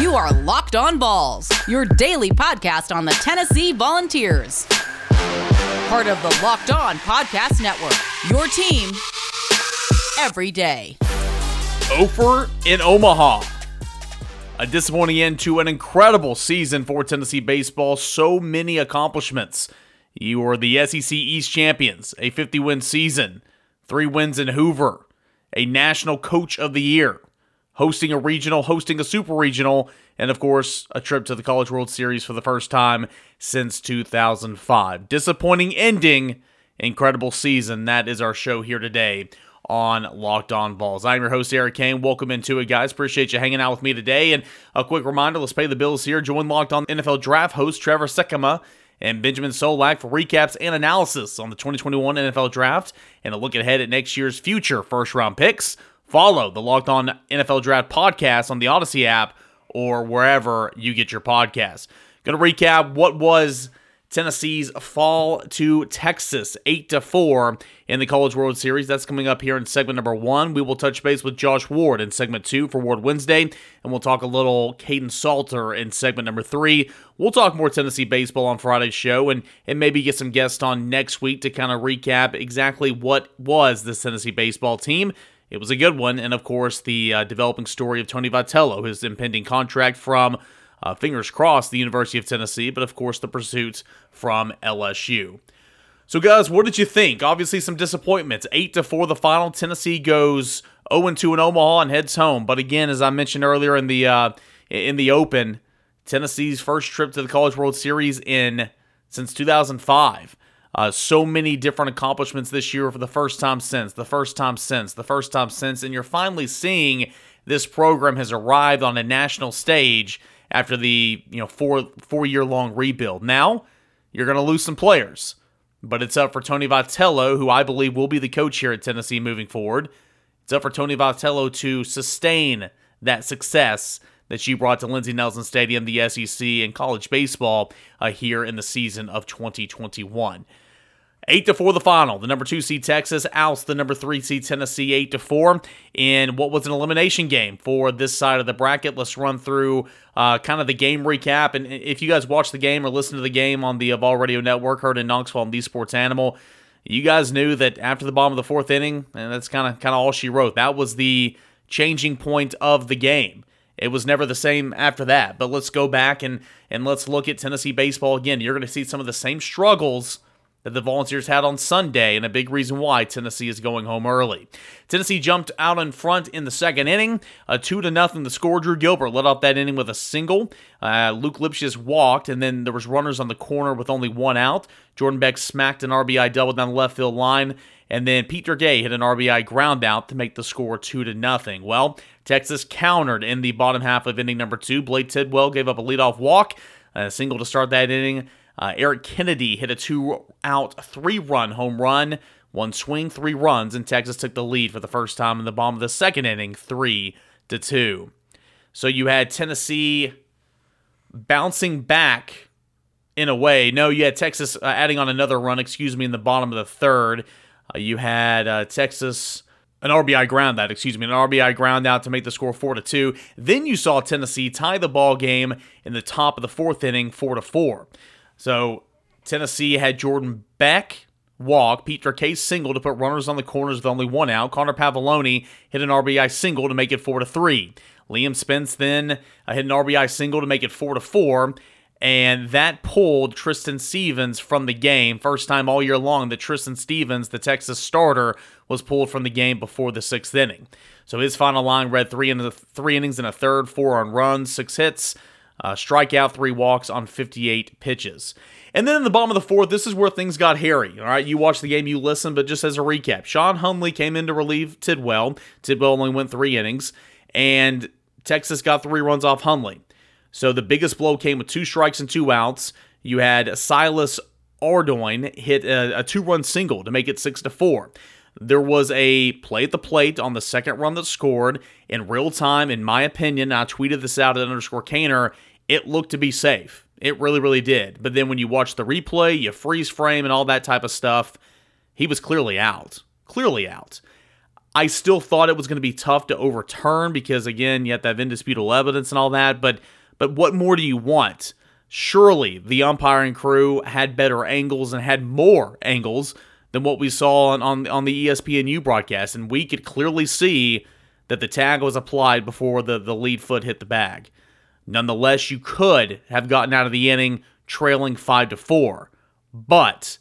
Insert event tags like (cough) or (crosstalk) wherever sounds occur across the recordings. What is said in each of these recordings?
You are Locked On Vols, your daily podcast on the Tennessee Volunteers. Part of the Locked On Podcast Network, your team every day. Ophir in Omaha. A disappointing end to an incredible season for Tennessee baseball. So many accomplishments. You were the SEC East champions, a 50 win season, three wins in Hoover, a national coach of the year, hosting a regional, hosting a super regional, and of course, a trip to the College World Series for the first time since 2005. Disappointing ending, incredible season. That is our show here today on Locked On Vols. I'm your host, Eric Kane. Welcome into it, guys. Appreciate you hanging out with me today. And a quick reminder let's pay the bills here. Join Locked On NFL Draft host Trevor Sikkema and Benjamin Solak for recaps and analysis on the 2021 NFL Draft and a look ahead at next year's future first round picks. Follow the Locked On NFL Draft podcast on the Audacy app or wherever you get your podcasts. Going to recap what was Tennessee's fall to Texas 8 to 4 in the College World Series. That's coming up here in segment number 1. We will touch base with Josh Ward in segment 2 for Ward Wednesday and we'll talk a little Kaidon Salter in segment number 3. We'll talk more Tennessee baseball on Friday's show and and maybe get some guests on next week to kind of recap exactly what was this Tennessee baseball team. It was a good one and of course the uh, developing story of Tony Vitello, his impending contract from uh, fingers crossed, the University of Tennessee, but of course the pursuit from LSU. So, guys, what did you think? Obviously, some disappointments. Eight to four, the final. Tennessee goes 0 2 in Omaha and heads home. But again, as I mentioned earlier in the uh, in the Open, Tennessee's first trip to the College World Series in since 2005. Uh, so many different accomplishments this year for the first time since, the first time since, the first time since, and you're finally seeing this program has arrived on a national stage after the you know four four year long rebuild. Now you're going to lose some players, but it's up for Tony Vitello, who I believe will be the coach here at Tennessee moving forward. It's up for Tony Vitello to sustain that success that she brought to Lindsey Nelson Stadium, the SEC, and college baseball uh, here in the season of 2021. Eight to four, the final. The number two seed Texas outs the number three seed Tennessee eight to four in what was an elimination game for this side of the bracket. Let's run through uh, kind of the game recap. And if you guys watch the game or listen to the game on the Vol Radio Network, heard in Knoxville on the Sports Animal, you guys knew that after the bottom of the fourth inning, and that's kind of kind of all she wrote. That was the changing point of the game. It was never the same after that. But let's go back and and let's look at Tennessee baseball again. You're going to see some of the same struggles that the Volunteers had on Sunday, and a big reason why Tennessee is going home early. Tennessee jumped out in front in the second inning, a two to nothing. The score. Drew Gilbert led off that inning with a single. Uh, Luc Lipcius walked, and then there was runners on the corner with only one out. Jordan Beck smacked an RBI double down the left field line. And then Pete Derkay hit an RBI ground out to make the score two to nothing. Well, Texas countered in the bottom half of inning number two. Blake Tidwell gave up a leadoff walk, a single to start that inning. Uh, Eric Kennedy hit a two out, three run home run, one swing, three runs, and Texas took the lead for the first time in the bottom of the second inning, three to two. So you had Tennessee bouncing back in a way. No, you had Texas uh, adding on another run, excuse me, in the bottom of the third. Uh, you had uh, Texas an RBI ground out, excuse me, an RBI ground out to make the score four to two. Then you saw Tennessee tie the ball game in the top of the fourth inning, four to four. So Tennessee had Jordan Beck walk, Pete Derkay single to put runners on the corners with only one out. Connor Pavolony hit an RBI single to make it four to three. Liam Spence then uh, hit an RBI single to make it four to four. And that pulled Tristan Stevens from the game. First time all year long that Tristan Stevens, the Texas starter, was pulled from the game before the sixth inning. So his final line read three, in the, three innings and a third, four on runs, six hits, uh, strikeout, three walks on 58 pitches. And then in the bottom of the fourth, this is where things got hairy. All right, you watch the game, you listen, but just as a recap, Sean Hunley came in to relieve Tidwell. Tidwell only went three innings, and Texas got three runs off Hunley. So the biggest blow came with two strikes and two outs. You had Silas Ardoin hit a, a two-run single to make it six to four. There was a play at the plate on the second run that scored in real time. In my opinion, I tweeted this out at underscore Caner. It looked to be safe. It really, really did. But then when you watch the replay, you freeze frame and all that type of stuff, he was clearly out. Clearly out. I still thought it was going to be tough to overturn because again, you have to have indisputable evidence and all that. But but what more do you want? Surely the umpiring crew had better angles and had more angles than what we saw on, on, on the ESPNU broadcast, and we could clearly see that the tag was applied before the, the lead foot hit the bag. Nonetheless, you could have gotten out of the inning trailing five to four, but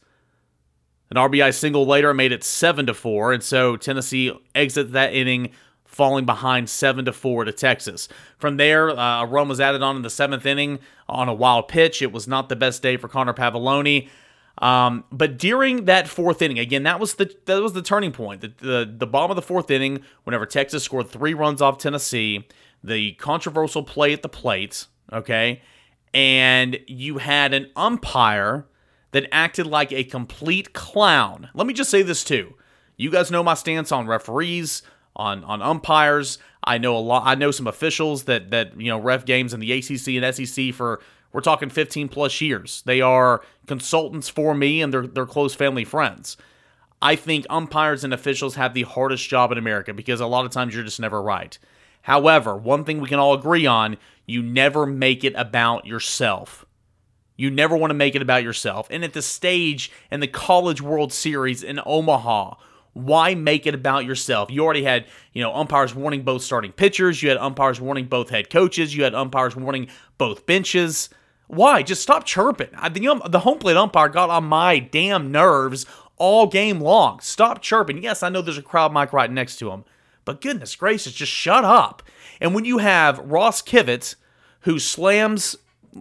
an RBI single later made it seven to four, and so Tennessee exits that inning falling behind seven to four to Texas. From there, uh, a run was added on in the seventh inning on a wild pitch. It was not the best day for Connor Pavolony. Um, but during that fourth inning, again, that was the that was the turning point. The, the the bottom of the fourth inning, whenever Texas scored three runs off Tennessee, the controversial play at the plate, okay, and you had an umpire that acted like a complete clown. Let me just say this too. You guys know my stance on referees, on on umpires. I know a lot. I know some officials that that you know ref games in the ACC and SEC for we're talking 15 plus years. They are consultants for me and they're, they're close family friends. I think umpires and officials have the hardest job in America because a lot of times you're just never right. However, one thing we can all agree on you never make it about yourself. You never want to make it about yourself. And at the stage in the College World Series in Omaha, why make it about yourself? You already had, you know, umpires warning both starting pitchers, you had umpires warning both head coaches, you had umpires warning both benches. Why? Just stop chirping. The, um, the home plate umpire got on my damn nerves all game long. Stop chirping. Yes, I know there's a crowd mic right next to him, but goodness gracious, just shut up. And when you have Ross Kivett, who slams,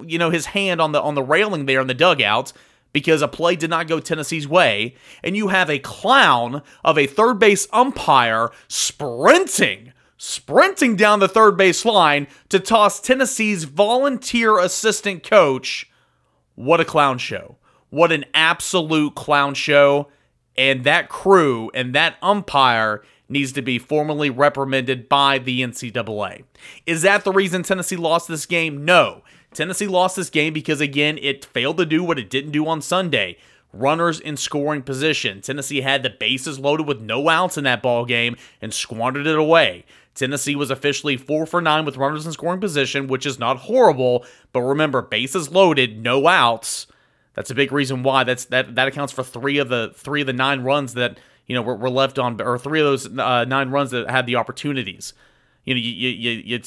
you know, his hand on the on the railing there in the dugout because a play did not go Tennessee's way, and you have a clown of a third base umpire sprinting sprinting down the third base line to toss Tennessee's volunteer assistant coach. What a clown show. What an absolute clown show. And that crew and that umpire needs to be formally reprimanded by the NCAA. Is that the reason Tennessee lost this game? No. Tennessee lost this game because, again, it failed to do what it didn't do on Sunday runners in scoring position. Tennessee had the bases loaded with no outs in that ball game and squandered it away. Tennessee was officially 4 for 9 with runners in scoring position, which is not horrible, but remember, bases loaded, no outs. That's a big reason why. That's that that accounts for 3 of the 3 of the 9 runs that, you know, were, were left on or 3 of those uh, 9 runs that had the opportunities. You know, you you, you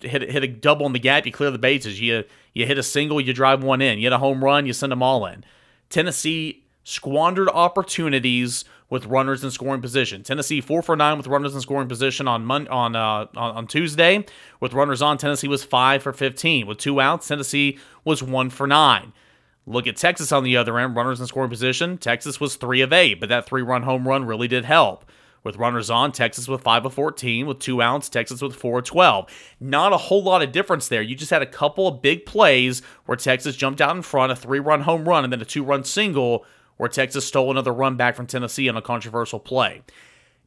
hit hit a double in the gap, you clear the bases. You you hit a single, you drive one in. You hit a home run, you send them all in. Tennessee squandered opportunities with runners in scoring position. Tennessee four for nine with runners in scoring position on Mon- on, uh, on on Tuesday. With runners on, Tennessee was five for fifteen. With two outs, Tennessee was one for nine. Look at Texas on the other end, runners in scoring position. Texas was three of eight, but that three run home run really did help. With runners on, Texas with 5 of 14. With two outs, Texas with 4 of 12. Not a whole lot of difference there. You just had a couple of big plays where Texas jumped out in front, a three run home run, and then a two run single where Texas stole another run back from Tennessee on a controversial play.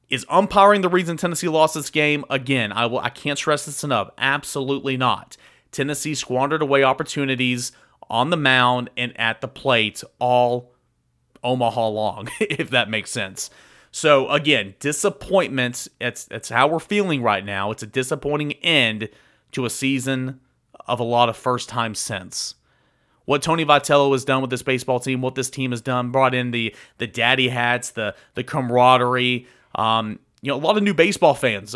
Is umpiring the reason Tennessee lost this game? Again, I will I can't stress this enough. Absolutely not. Tennessee squandered away opportunities on the mound and at the plate all Omaha long, (laughs) if that makes sense. So again, disappointments. It's that's how we're feeling right now. It's a disappointing end to a season of a lot of first time sense what Tony Vitello has done with this baseball team, what this team has done, brought in the the daddy hats, the the camaraderie. Um, you know, a lot of new baseball fans.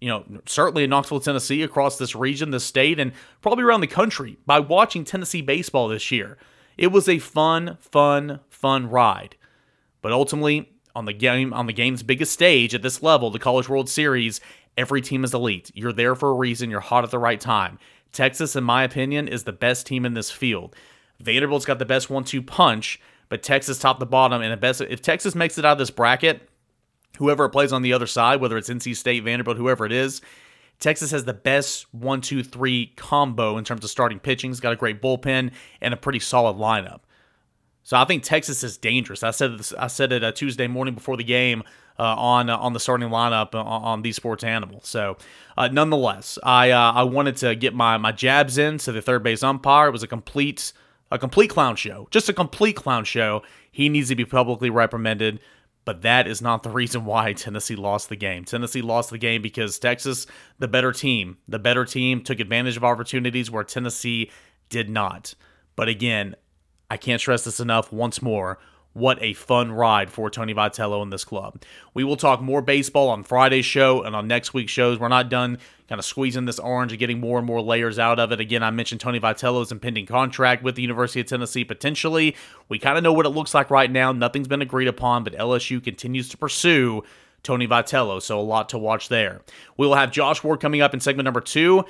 You know, certainly in Knoxville, Tennessee, across this region, this state, and probably around the country by watching Tennessee baseball this year. It was a fun, fun, fun ride. But ultimately, on the game, on the game's biggest stage at this level, the College World Series, every team is elite. You're there for a reason. You're hot at the right time. Texas, in my opinion, is the best team in this field. Vanderbilt's got the best one-two punch, but Texas top the bottom and the best. If Texas makes it out of this bracket, whoever plays on the other side, whether it's NC State, Vanderbilt, whoever it is, Texas has the best one, two, three combo in terms of starting pitching. It's got a great bullpen and a pretty solid lineup. So I think Texas is dangerous. I said this, I said it a Tuesday morning before the game uh, on uh, on the starting lineup on, on these sports animals. So, uh, nonetheless, I uh, I wanted to get my my jabs in to the third base umpire. It was a complete a complete clown show, just a complete clown show. He needs to be publicly reprimanded. But that is not the reason why Tennessee lost the game. Tennessee lost the game because Texas, the better team, the better team took advantage of opportunities where Tennessee did not. But again, I can't stress this enough once more. What a fun ride for Tony Vitello in this club. We will talk more baseball on Friday's show and on next week's shows. We're not done kind of squeezing this orange and getting more and more layers out of it. Again, I mentioned Tony Vitello's impending contract with the University of Tennessee potentially. We kind of know what it looks like right now. Nothing's been agreed upon, but LSU continues to pursue Tony Vitello, so a lot to watch there. We will have Josh Ward coming up in segment number two.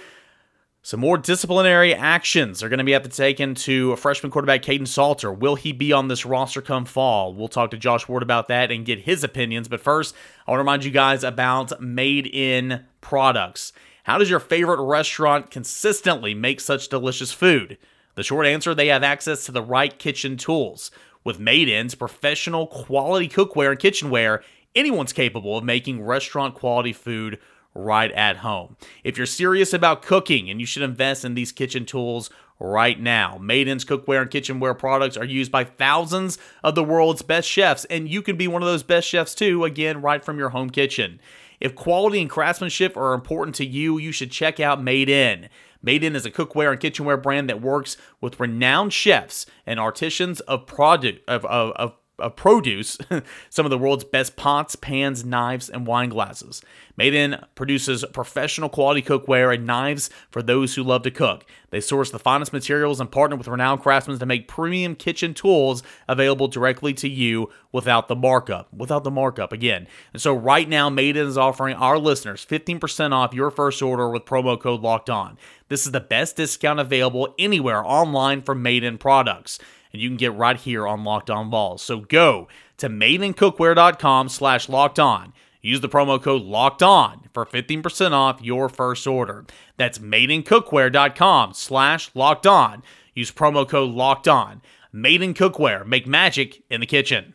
Some more disciplinary actions are going to be have to taken to freshman quarterback Kaidon Salter. Will he be on this roster come fall? We'll talk to Josh Ward about that and get his opinions. But first, I want to remind you guys about Made in products. How does your favorite restaurant consistently make such delicious food? The short answer they have access to the right kitchen tools. With Made In's professional quality cookware and kitchenware, anyone's capable of making restaurant quality food right at home. If you're serious about cooking and you should invest in these kitchen tools right now. Made In's cookware and kitchenware products are used by thousands of the world's best chefs, and you can be one of those best chefs too, again, right from your home kitchen. If quality and craftsmanship are important to you, you should check out Made In. Made In is a cookware and kitchenware brand that works with renowned chefs and artisans of product of, of, of uh, produce (laughs) some of the world's best pots, pans, knives, and wine glasses. Made in produces professional quality cookware and knives for those who love to cook. They source the finest materials and partner with renowned craftsmen to make premium kitchen tools available directly to you without the markup. Without the markup, again. And so, right now, Made in is offering our listeners 15% off your first order with promo code Locked On. This is the best discount available anywhere online for Made in products and you can get right here on Locked On Vols. So go to madeincookware.com slash locked on. Use the promo code locked on for 15% off your first order. That's madeincookware.com slash locked on. Use promo code locked on. Made in Cookware. Make magic in the kitchen.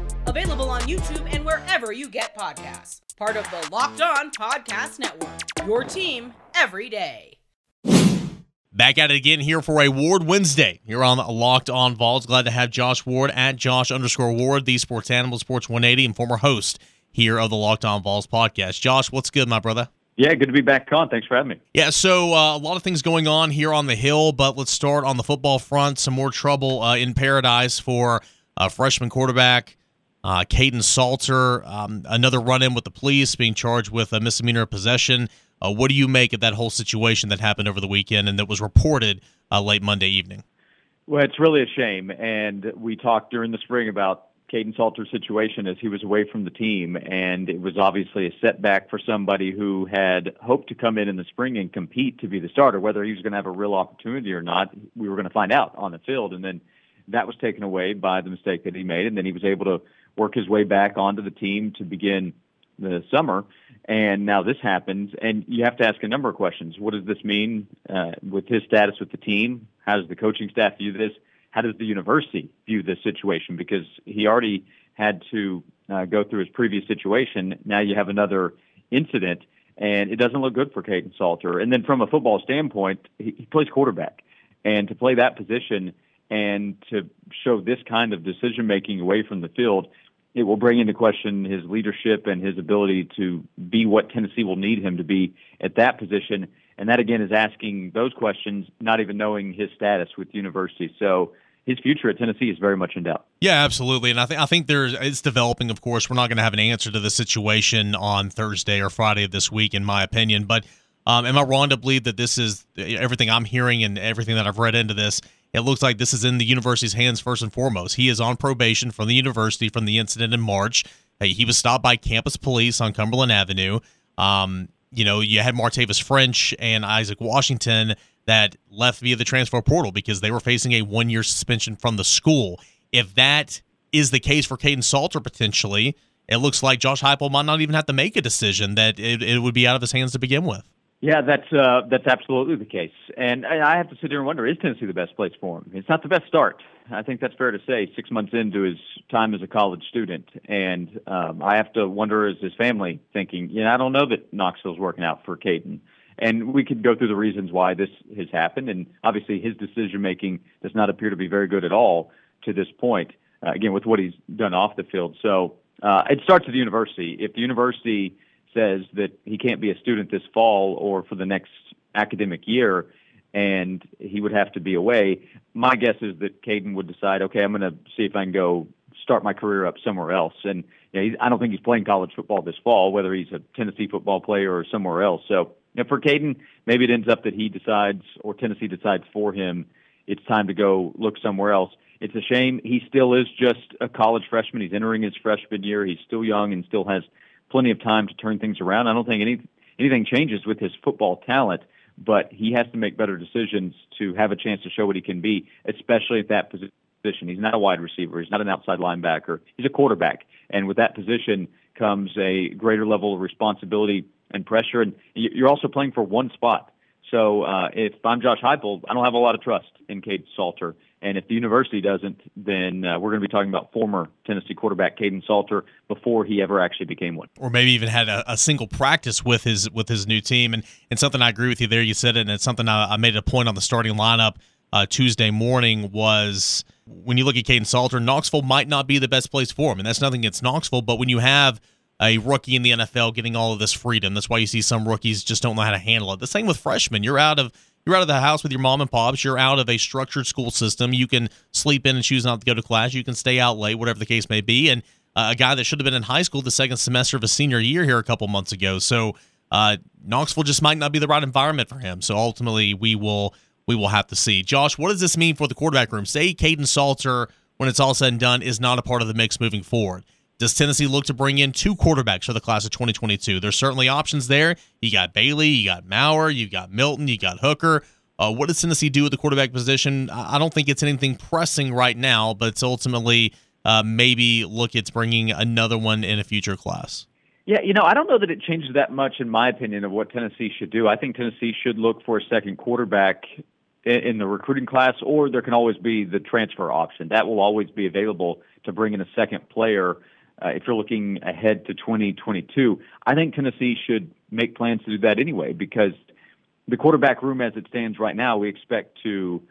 Available on YouTube and wherever you get podcasts. Part of the Locked On Podcast Network. Your team every day. Back at it again here for a Ward Wednesday here on Locked On Vols. Glad to have Josh Ward at Josh underscore Ward, the Sports Animal Sports 180, and former host here of the Locked On Vols podcast. Josh, what's good, my brother? Yeah, good to be back on. Thanks for having me. Yeah, so uh, a lot of things going on here on the Hill, but let's start on the football front. Some more trouble uh, in paradise for uh, freshman quarterback uh, Kaidon Salter. Um, another run in with the police, being charged with a misdemeanor of possession. Uh, what do you make of that whole situation that happened over the weekend and that was reported uh, late Monday evening? Well, it's really a shame. And we talked during the spring about Kaidon Salter's situation as he was away from the team. And it was obviously a setback for somebody who had hoped to come in in the spring and compete to be the starter. Whether he was going to have a real opportunity or not, we were going to find out on the field. And then that was taken away by the mistake that he made. And then he was able to work his way back onto the team to begin the summer. And now this happens, and you have to ask a number of questions. What does this mean uh, with his status with the team? How does the coaching staff view this? How does the university view this situation? Because he already had to uh, go through his previous situation. Now you have another incident, and it doesn't look good for Kaidon Salter. And then from a football standpoint, he, he plays quarterback, and to play that position and to show this kind of decision making away from the field it will bring into question his leadership and his ability to be what Tennessee will need him to be at that position. And that again is asking those questions, not even knowing his status with the university. So his future at Tennessee is very much in doubt. Yeah, absolutely, and I think I think there's it's developing. Of course, we're not going to have an answer to the situation on Thursday or Friday of this week, in my opinion. But um, am I wrong to believe that this is everything I'm hearing and everything that I've read into this? It looks like this is in the university's hands first and foremost. He is on probation from the university from the incident in March. He was stopped by campus police on Cumberland Avenue. Um, you know, you had Martavius French and Isaac Washington that left via the transfer portal because they were facing a one year suspension from the school. If that is the case for Kaidon Salter potentially, it looks like Josh Heupel might not even have to make a decision; that it, it would be out of his hands to begin with. Yeah, that's uh, that's absolutely the case. And I have to sit here and wonder: Is Tennessee the best place for him? It's not the best start. I think that's fair to say. Six months into his time as a college student, and um, I have to wonder: Is his family thinking? You know, I don't know that Knoxville's working out for Kaidon. And we could go through the reasons why this has happened. And obviously, his decision making does not appear to be very good at all to this point. Uh, again, with what he's done off the field. So uh, it starts at the university. If the university says that he can't be a student this fall or for the next academic year, and he would have to be away. My guess is that Kaidon would decide, okay, I'm going to see if I can go start my career up somewhere else. And you know, I don't think he's playing college football this fall, whether he's a Tennessee football player or somewhere else. So you know, for Kaidon, maybe it ends up that he decides or Tennessee decides for him it's time to go look somewhere else. It's a shame. He still is just a college freshman. He's entering his freshman year. He's still young and still has plenty of time to turn things around. I don't think any anything changes with his football talent, but he has to make better decisions to have a chance to show what he can be, especially at that position. He's not a wide receiver. He's not an outside linebacker. He's a quarterback, and with that position comes a greater level of responsibility and pressure. And you're also playing for one spot. So uh, if I'm Josh Heupel, I don't have a lot of trust in Kate Salter. And if the university doesn't, then uh, we're going to be talking about former Tennessee quarterback Kaidon Salter before he ever actually became one, or maybe even had a, a, single practice with his with his new team. And and something I agree with you there. You said it, and it's something I, I made a point on the starting lineup uh, Tuesday morning was when you look at Kaidon Salter, Knoxville might not be the best place for him, and that's nothing against Knoxville. But when you have a rookie in the NFL getting all of this freedom, that's why you see some rookies just don't know how to handle it. The same with freshmen. You're out of you're out of the house with your mom and pops. You're out of a structured school system. You can sleep in and choose not to go to class. You can stay out late, whatever the case may be. And uh, a guy that should have been in high school the second semester of his senior year here a couple months ago. So uh, Knoxville just might not be the right environment for him. So ultimately, we will we will have to see. Josh, what does this mean for the quarterback room? Say Kaidon Salter, when it's all said and done, is not a part of the mix moving forward. Does Tennessee look to bring in two quarterbacks for the class of 2022? There's certainly options there. You got Bailey, you got Maurer, you got Milton, you got Hooker. Uh, what does Tennessee do with the quarterback position? I don't think it's anything pressing right now, but it's ultimately uh, maybe look at bringing another one in a future class. Yeah, you know, I don't know that it changes that much, in my opinion, of what Tennessee should do. I think Tennessee should look for a second quarterback in the recruiting class, or there can always be the transfer option. That will always be available to bring in a second player uh, if you're looking ahead to 2022, I think Tennessee should make plans to do that anyway because the quarterback room as it stands right now, we expect to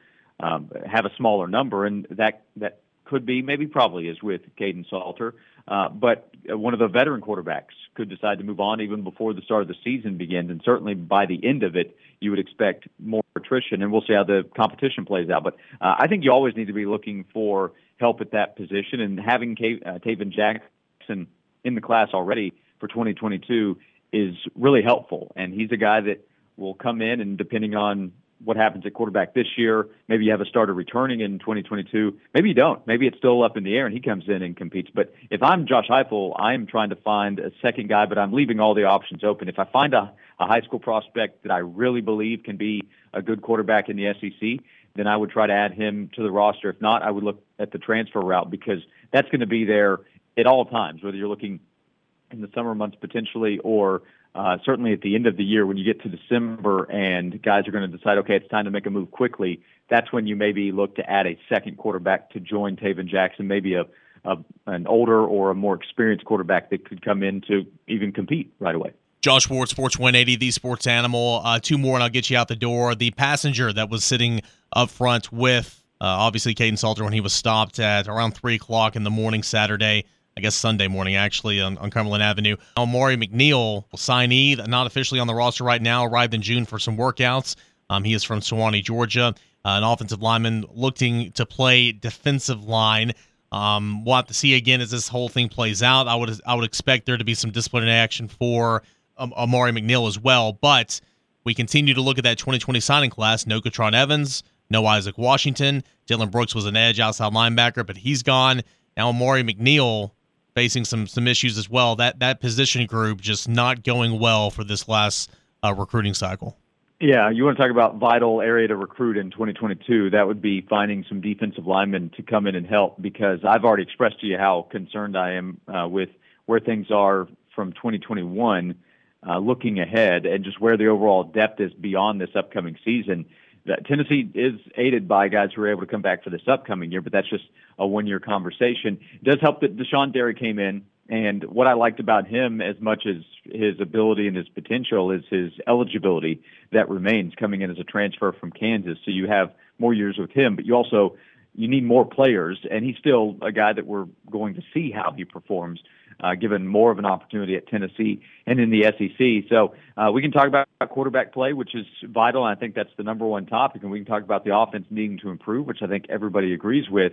um, have a smaller number, and that that could be maybe probably is with Kaidon Salter, uh, but one of the veteran quarterbacks could decide to move on even before the start of the season begins, and certainly by the end of it, you would expect more attrition, and we'll see how the competition plays out. But uh, I think you always need to be looking for help at that position, and having K- uh, Tayven Jackson Jackson in the class already for 2022 is really helpful. And he's a guy that will come in and depending on what happens at quarterback this year, maybe you have a starter returning in 2022. Maybe you don't. Maybe it's still up in the air and he comes in and competes. But if I'm Josh Heupel, I'm trying to find a second guy, but I'm leaving all the options open. If I find a, a high school prospect that I really believe can be a good quarterback in the SEC, then I would try to add him to the roster. If not, I would look at the transfer route because that's going to be there at all times, whether you're looking in the summer months potentially or uh, certainly at the end of the year when you get to December and guys are going to decide, okay, it's time to make a move quickly. That's when you maybe look to add a second quarterback to join Tayven Jackson, maybe a, a an older or a more experienced quarterback that could come in to even compete right away. Josh Ward, Sports 180, the sports animal. Uh, two more, and I'll get you out the door. The passenger that was sitting up front with uh, obviously Kaidon Salter when he was stopped at around 3 o'clock in the morning Saturday. I guess Sunday morning actually on, on Cumberland Avenue. Amari McNeil, signee, not officially on the roster right now, arrived in June for some workouts. Um, he is from Suwanee, Georgia, uh, an offensive lineman looking to play defensive line. Um, we'll have to see again as this whole thing plays out. I would I would expect there to be some disciplinary action for um, Amari McNeil as well. But we continue to look at that 2020 signing class. No Katron Evans, no Isaac Washington. Dylan Brooks was an edge outside linebacker, but he's gone. Now Amari McNeil facing some some issues as well. That that position group just not going well for this last uh, recruiting cycle. Yeah, you want to talk about vital area to recruit in 2022? That would be finding some defensive linemen to come in and help because I've already expressed to you how concerned I am uh, with where things are from 2021, uh, looking ahead, and just where the overall depth is beyond this upcoming season. That Tennessee is aided by guys who are able to come back for this upcoming year, but that's just a one-year conversation. It does help that Deshaun Derry came in, and what I liked about him, as much as his ability and his potential, is his eligibility that remains coming in as a transfer from Kansas. So you have more years with him, but you also you need more players, and he's still a guy that we're going to see how he performs, uh, given more of an opportunity at Tennessee and in the SEC. So uh, we can talk about quarterback play, which is vital. And I think that's the number one topic, and we can talk about the offense needing to improve, which I think everybody agrees with.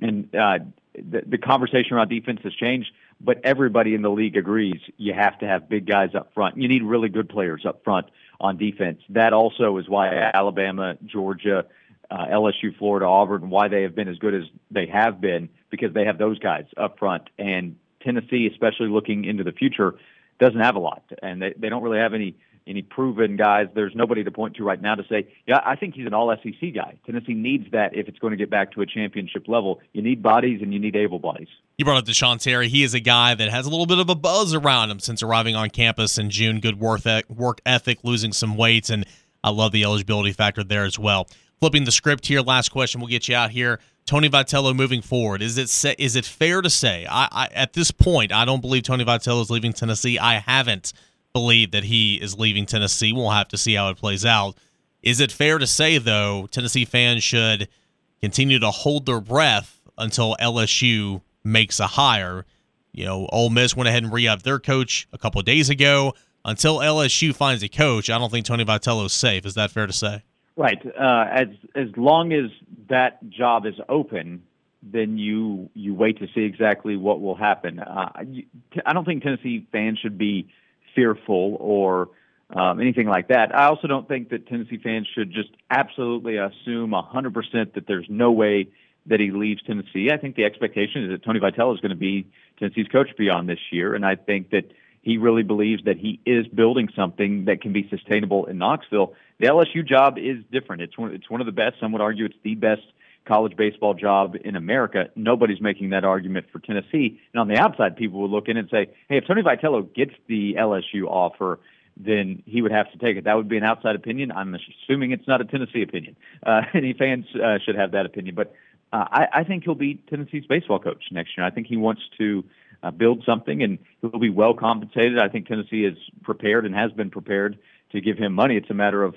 And uh, the, the conversation around defense has changed, but everybody in the league agrees you have to have big guys up front. You need really good players up front on defense. That also is why Alabama, Georgia, uh, LSU, Florida, Auburn, why they have been as good as they have been because they have those guys up front. And Tennessee, especially looking into the future, doesn't have a lot, and they, they don't really have any any proven guys. There's nobody to point to right now to say, yeah, I think he's an all SEC guy. Tennessee needs that if it's going to get back to a championship level. You need bodies and you need able bodies. You brought up Deshaun Terry. He is a guy that has a little bit of a buzz around him since arriving on campus in June. Good work, work ethic, losing some weight, and I love the eligibility factor there as well. Flipping the script here, last question, we'll get you out here. Tony Vitello moving forward. Is it is it fair to say? I, I at this point, I don't believe Tony Vitello is leaving Tennessee. I haven't believed that he is leaving Tennessee. We'll have to see how it plays out. Is it fair to say, though, Tennessee fans should continue to hold their breath until LSU makes a hire? You know, Ole Miss went ahead and re upped their coach a couple days ago. Until LSU finds a coach, I don't think Tony Vitello is safe. Is that fair to say? Right. Uh, as as long as that job is open, then you you wait to see exactly what will happen. Uh, I don't think Tennessee fans should be fearful or um, anything like that. I also don't think that Tennessee fans should just absolutely assume 100% that there's no way that he leaves Tennessee. I think the expectation is that Tony Vitello is going to be Tennessee's coach beyond this year, and I think that he really believes that he is building something that can be sustainable in Knoxville. The LSU job is different. It's one, it's one of the best. Some would argue it's the best college baseball job in America. Nobody's making that argument for Tennessee. And on the outside, people would look in and say, hey, if Tony Vitello gets the LSU offer, then he would have to take it. That would be an outside opinion. I'm assuming it's not a Tennessee opinion. Uh, (laughs) any fans uh, should have that opinion. But uh, I, I think he'll be Tennessee's baseball coach next year. I think he wants to uh, build something, and he'll be well compensated. I think Tennessee is prepared and has been prepared to give him money. It's a matter of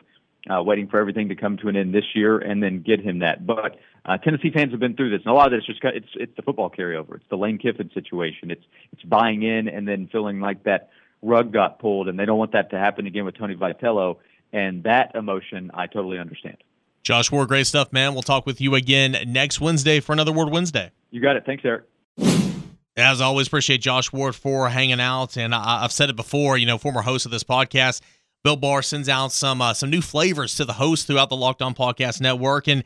uh, waiting for everything to come to an end this year and then get him that. But uh, Tennessee fans have been through this, and a lot of this just it's it's the football carryover. It's the Lane Kiffin situation. It's it's buying in and then feeling like that rug got pulled, and they don't want that to happen again with Tony Vitello. And that emotion, I totally understand. Josh Ward, great stuff, man. We'll talk with you again next Wednesday for another Ward Wednesday. You got it. Thanks, Eric. As always, appreciate Josh Ward for hanging out. And I, have said it before, you know, former host of this podcast, Built Bar sends out some uh, some new flavors to the host throughout the Locked On Podcast Network. And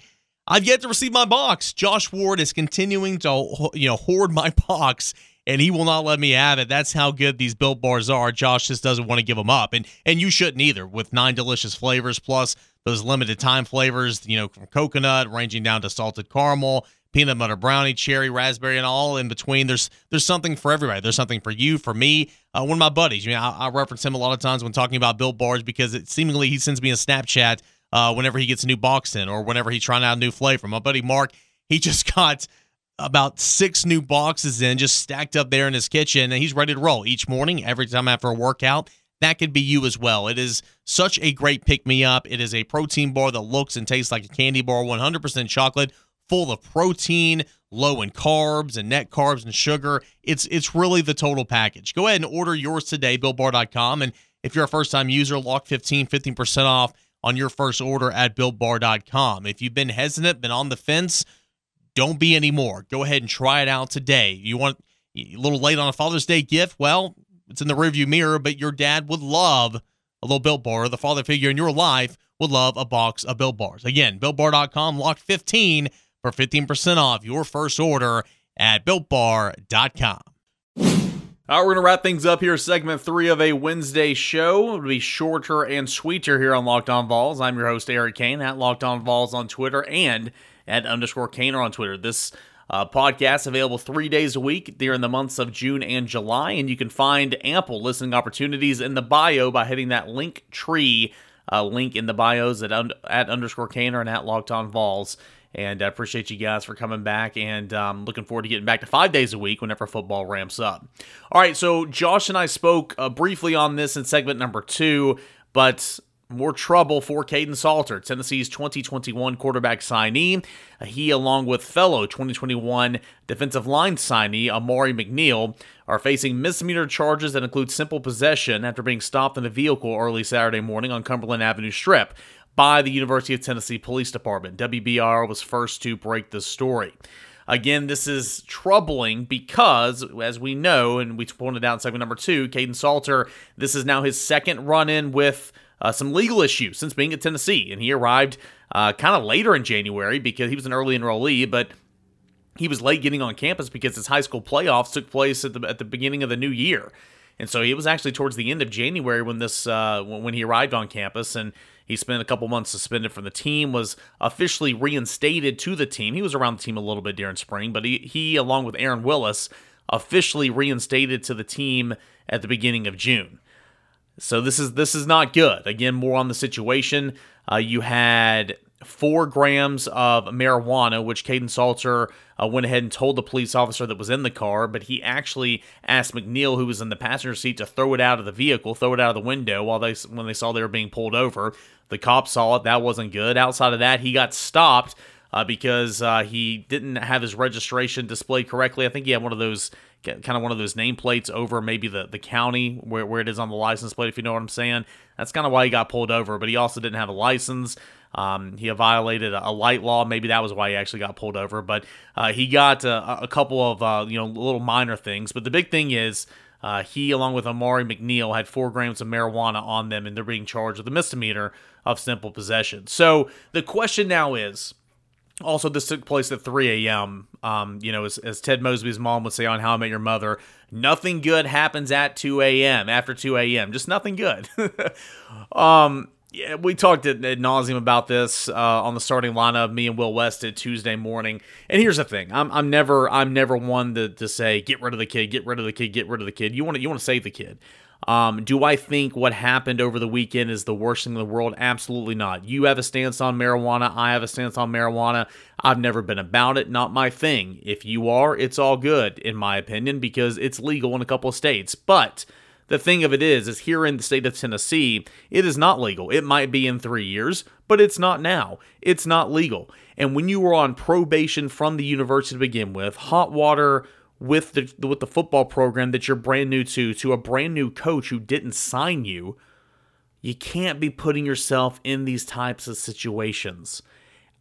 I've yet to receive my box. Josh Ward is continuing to you know hoard my (laughs) box, and he will not let me have it. That's how good these Built Bars are. Josh just doesn't want to give them up, and and you shouldn't either. With nine delicious flavors plus those limited time flavors, you know, from coconut ranging down to salted caramel, peanut butter brownie, cherry, raspberry, and all in between. There's there's something for everybody. There's something for you, for me. Uh, one of my buddies, I, I reference him a lot of times when talking about Built Bars because it seemingly he sends me a Snapchat uh, whenever he gets a new box in or whenever he's trying out a new flavor. My buddy Mark, he (laughs) just got about six new boxes in, just stacked up there in his kitchen, and he's ready to roll each morning, every time after a workout. That could be you as well. It is such a great pick me up. It is a protein bar that looks and tastes like a candy bar, 100% chocolate, full of protein, low in carbs and net carbs and sugar. It's it's really the total package. Go ahead and order yours today, BuiltBar.com. And if you're a first time user, lock 15, 15% off on your first order at builtbar.com. If you've been hesitant, been on the fence, don't be anymore. Go ahead and try it out today. You want a little late on a Father's Day gift? Well, it's in the rearview mirror, but your dad would love a little Built Bar. The father figure in your life would love a box of Built Bars. Again, BuiltBar.com, lock 15 for 15% off your first order at BuiltBar.com. All right, we're going to wrap things up here. Segment three of a Wednesday show. It'll be shorter and sweeter here on Locked On Vols. I'm your host, Eric Kane, at Locked On Vols on Twitter and at underscore Cainer on Twitter. This Uh, podcasts available three days a week during the months of June and July, and you can find ample listening opportunities in the bio by hitting that link tree uh, link in the bios at, un- at underscore Caner and at Locked On Vols. And I appreciate you guys for coming back and um, looking forward to getting back to five days a week whenever football ramps up. All right, so Josh and I spoke uh, briefly on this in segment number two, but more trouble for Kaidon Salter, Tennessee's 2021 quarterback signee. Uh, he, along with fellow 2021 defensive line signee Amari McNeil, are facing misdemeanor charges that include simple possession after being stopped in a vehicle early Saturday morning on Cumberland Avenue Strip by the University of Tennessee Police Department. WBIR was first to break the story. Again, this is troubling because, as we know, and we pointed out in segment number two, Kaidon Salter, this is now his second run in with uh, some legal issues since being at Tennessee. And he arrived uh, kind of later in January because he was an early enrollee, but he was late getting on campus because his high school playoffs took place at the, at the beginning of the new year. And so it was actually towards the end of January when this uh, when he arrived on campus, and he spent a couple months suspended from the team. Was officially reinstated to the team. He was around the team a little bit during spring, but he, he along with Aaron Willis, officially reinstated to the team at the beginning of June. So this is this is not good. Again, more on the situation. Uh, you had four grams of marijuana, which Kaidon Salter uh, went ahead and told the police officer that was in the car, but he actually asked McNeil, who was in the passenger seat, to throw it out of the vehicle, throw it out of the window while they when they saw they were being pulled over. The cops saw it. That wasn't good. Outside of that, he got stopped uh, because uh, he didn't have his registration displayed correctly. I think he had one of those kind of one of those nameplates over maybe the, the county where, where it is on the license plate, if you know what I'm saying. That's kind of why he got pulled over, but he also didn't have a license. Um, he violated a, light law. Maybe that was why he actually got pulled over. But uh, he got uh, a couple of uh, you know little minor things. But the big thing is uh, he, along with Amari McNeil, had four grams of marijuana on them, and they're being charged with a misdemeanor of simple possession. So the question now is also, this took place at 3 a.m. Um, you know, as, as, Ted Mosby's mom would say on How I Met Your Mother, nothing good happens at 2 a.m. After 2 a.m. Just nothing good. (laughs) um, yeah, we talked at, at nauseum about this uh, on the starting lineup. Me and Will West did Tuesday morning. And here's the thing: I'm, I'm never I'm never one to, to say get rid of the kid, get rid of the kid, get rid of the kid. You want to you want to save the kid. Um, do I think what happened over the weekend is the worst thing in the world? Absolutely not. You have a stance on marijuana. I have a stance on marijuana. I've never been about it. Not my thing. If you are, it's all good, in my opinion, because it's legal in a couple of states. But the thing of it is, is here in the state of Tennessee, it is not legal. It might be in three years, but it's not now. It's not legal. And when you were on probation from the university to begin with, hot water with the with the football program that you're brand new to to a brand new coach who didn't sign you, you can't be putting yourself in these types of situations.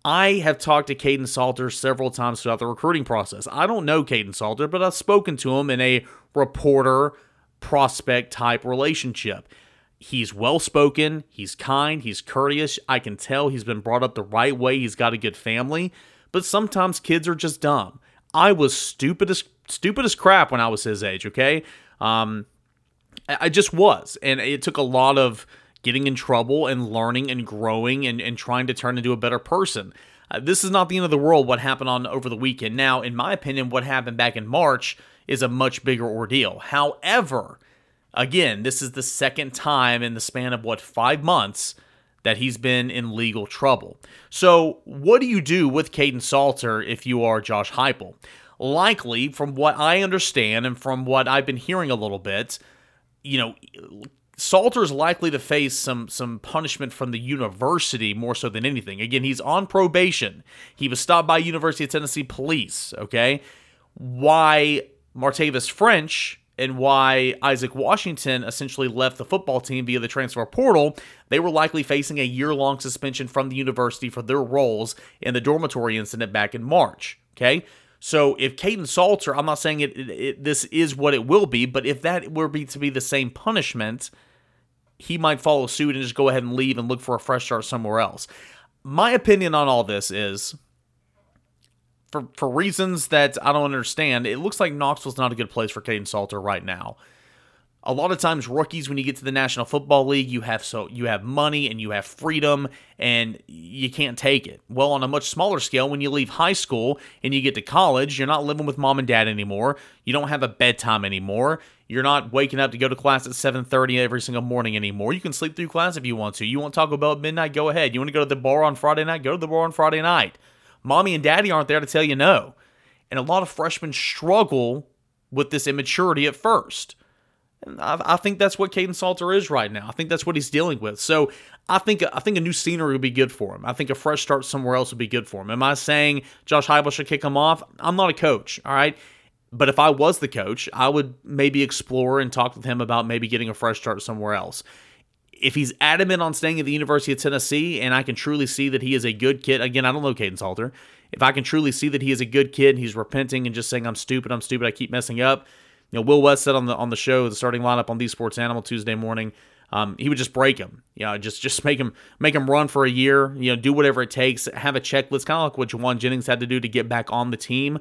I have talked to Kaidon Salter several times throughout the recruiting process. I don't know Kaidon Salter, but I've spoken to him in a reporter prospect type relationship. He's well spoken, he's kind, he's courteous. I can tell he's been brought up the right way, he's got a good family, but sometimes kids are just dumb. I was stupid as stupid as crap when I was his age. Okay, um, I just was, and it took a lot of getting in trouble and learning and growing and, and trying to turn into a better person. Uh, this is not the end of the world. What happened on over the weekend? Now, in my opinion, what happened back in March is a much bigger ordeal. However, again, this is the second time in the span of what five months that he's been in legal trouble. So, what do you do with Kaidon Salter if you are Josh Heupel? Likely, from what I understand and from what I've been hearing a little bit, you know, Salter's likely to face some some punishment from the university more so than anything. Again, he's on probation. He was stopped by University of Tennessee police. Okay, why Martavius French and why Isaac Washington essentially left the football team via the transfer portal, they were likely facing a year long suspension from the university for their roles in the dormitory incident back in March. Okay. So if Kaidon Salter, I'm not saying it, it, it, this is what it will be, but if that were be to be the same punishment, he might follow suit and just go ahead and leave and look for a fresh start somewhere else. My opinion on all this is for for reasons that I don't understand, it looks like Knoxville's not a good place for Kaidon Salter right now. a lot of times rookies when you get to the National Football League, you have so you have money and you have freedom and you can't take it. Well, on a much smaller scale, when you leave high school and you get to college, you're not living with mom and dad anymore. You don't have a bedtime anymore. You're not waking up to go to class at 7:30 every single morning anymore. You can sleep through class if you want to. You want to talk about midnight, go ahead. You want to go to the bar on Friday night, go to the bar on Friday night. Mommy and daddy aren't there to tell you no. And a lot of freshmen struggle with this immaturity at first. And I, I, think that's what Kaidon Salter is right now. I think that's what he's dealing with. So I think I think a new scenery would be good for him. I think a fresh start somewhere else would be good for him. Am I saying Josh Heupel should kick him off? I'm not a coach, all right. But if I was the coach, I would maybe explore and talk with him about maybe getting a fresh start somewhere else. If he's adamant on staying at the University of Tennessee, and I can truly see that he is a good kid, again, I don't know Kaidon Salter. If I can truly see that he is a good kid, he's repenting and just saying, "I'm stupid, I'm stupid, I keep messing up," You know, Will West said on the on the show, the starting lineup on These Sports Animal Tuesday morning, um, he would just break him. You know, just just make him make him run for a year. You know, do whatever it takes. Have a checklist, kind of like what Jauan Jennings had to do to get back on the team.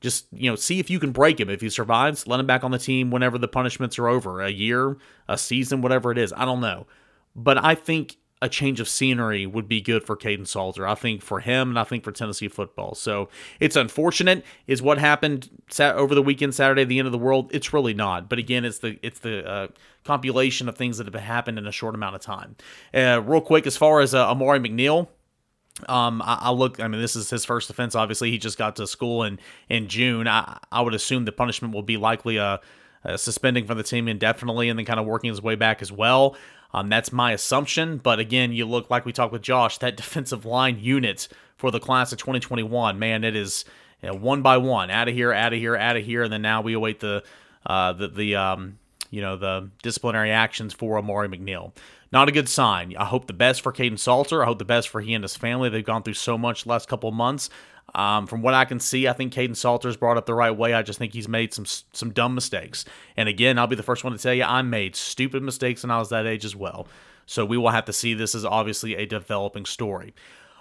Just you know, see if you can break him. If he survives, let him back on the team whenever the punishments are over. A year, a season, whatever it is. I don't know, but I think a change of scenery would be good for Kaidon Salter. I think for him and I think for Tennessee football. So it's unfortunate is what happened over the weekend, Saturday, the end of the world. It's really not. But again, it's the it's the uh, compilation of things that have happened in a short amount of time. Uh, real quick, as far as uh, Amari McNeil. Um, I, I, look. I mean, this is his first offense. Obviously, he just got to school in in June. I, I would assume the punishment will be likely a, uh, a suspending from the team indefinitely, and then kind of working his way back as well. Um, that's my assumption. But again, you look like we talked with Josh, that (laughs) defensive line unit for the class of 2021, man, it is you know, one by one, out of here, out of here, out of here, and then now we await the uh, the the um, you know the disciplinary actions for Amari McNeil. Not a good sign. I hope the best for Kaidon Salter. I hope the best for he and his family. They've gone through so much last couple months. Um, from what I can see, I think Kaidon Salter's brought up the right way. I just think he's made some some dumb mistakes. And again, I'll be the first one to tell you I made stupid mistakes when I was that age as well. So we will have to see. This is obviously a developing story.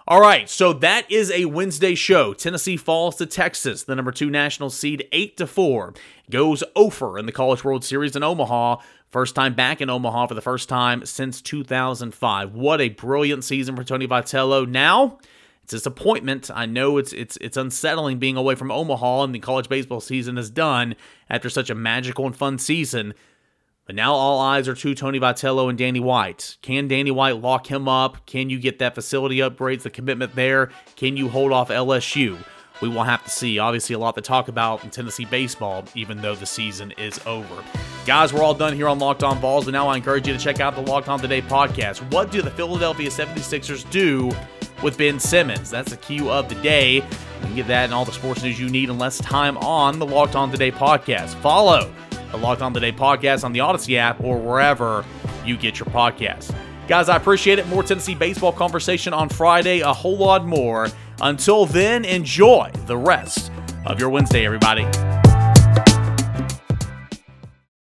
All right, so that is a Wednesday show. Tennessee falls to Texas, the number two national seed, eight to four. Goes over in the College World Series in Omaha. First time back in Omaha for the first time since 2005. What a brilliant season for Tony Vitello. Now it's disappointment. I know it's it's it's unsettling being away from Omaha and the college baseball season is done after such a magical and fun season. But now all eyes are to Tony Vitello and Danny White. Can Danny White lock him up? Can you get that facility upgrades, the commitment there? Can you hold off LSU? We will have to see. Obviously, a lot to talk about in Tennessee baseball, even though the season is over. Guys, we're all done here on Locked On Vols, and now I encourage you to check out the Locked On Today podcast. What do the Philadelphia 76ers do with Ben Simmons. That's the cue of the day. You can get that and all the sports news you need in less time on the Locked On Today podcast. Follow the Locked On Today podcast on the Audacy app or wherever you get your podcasts. Guys, I appreciate it. More Tennessee baseball conversation on Friday, a whole lot more. Until then, enjoy the rest of your Wednesday, everybody.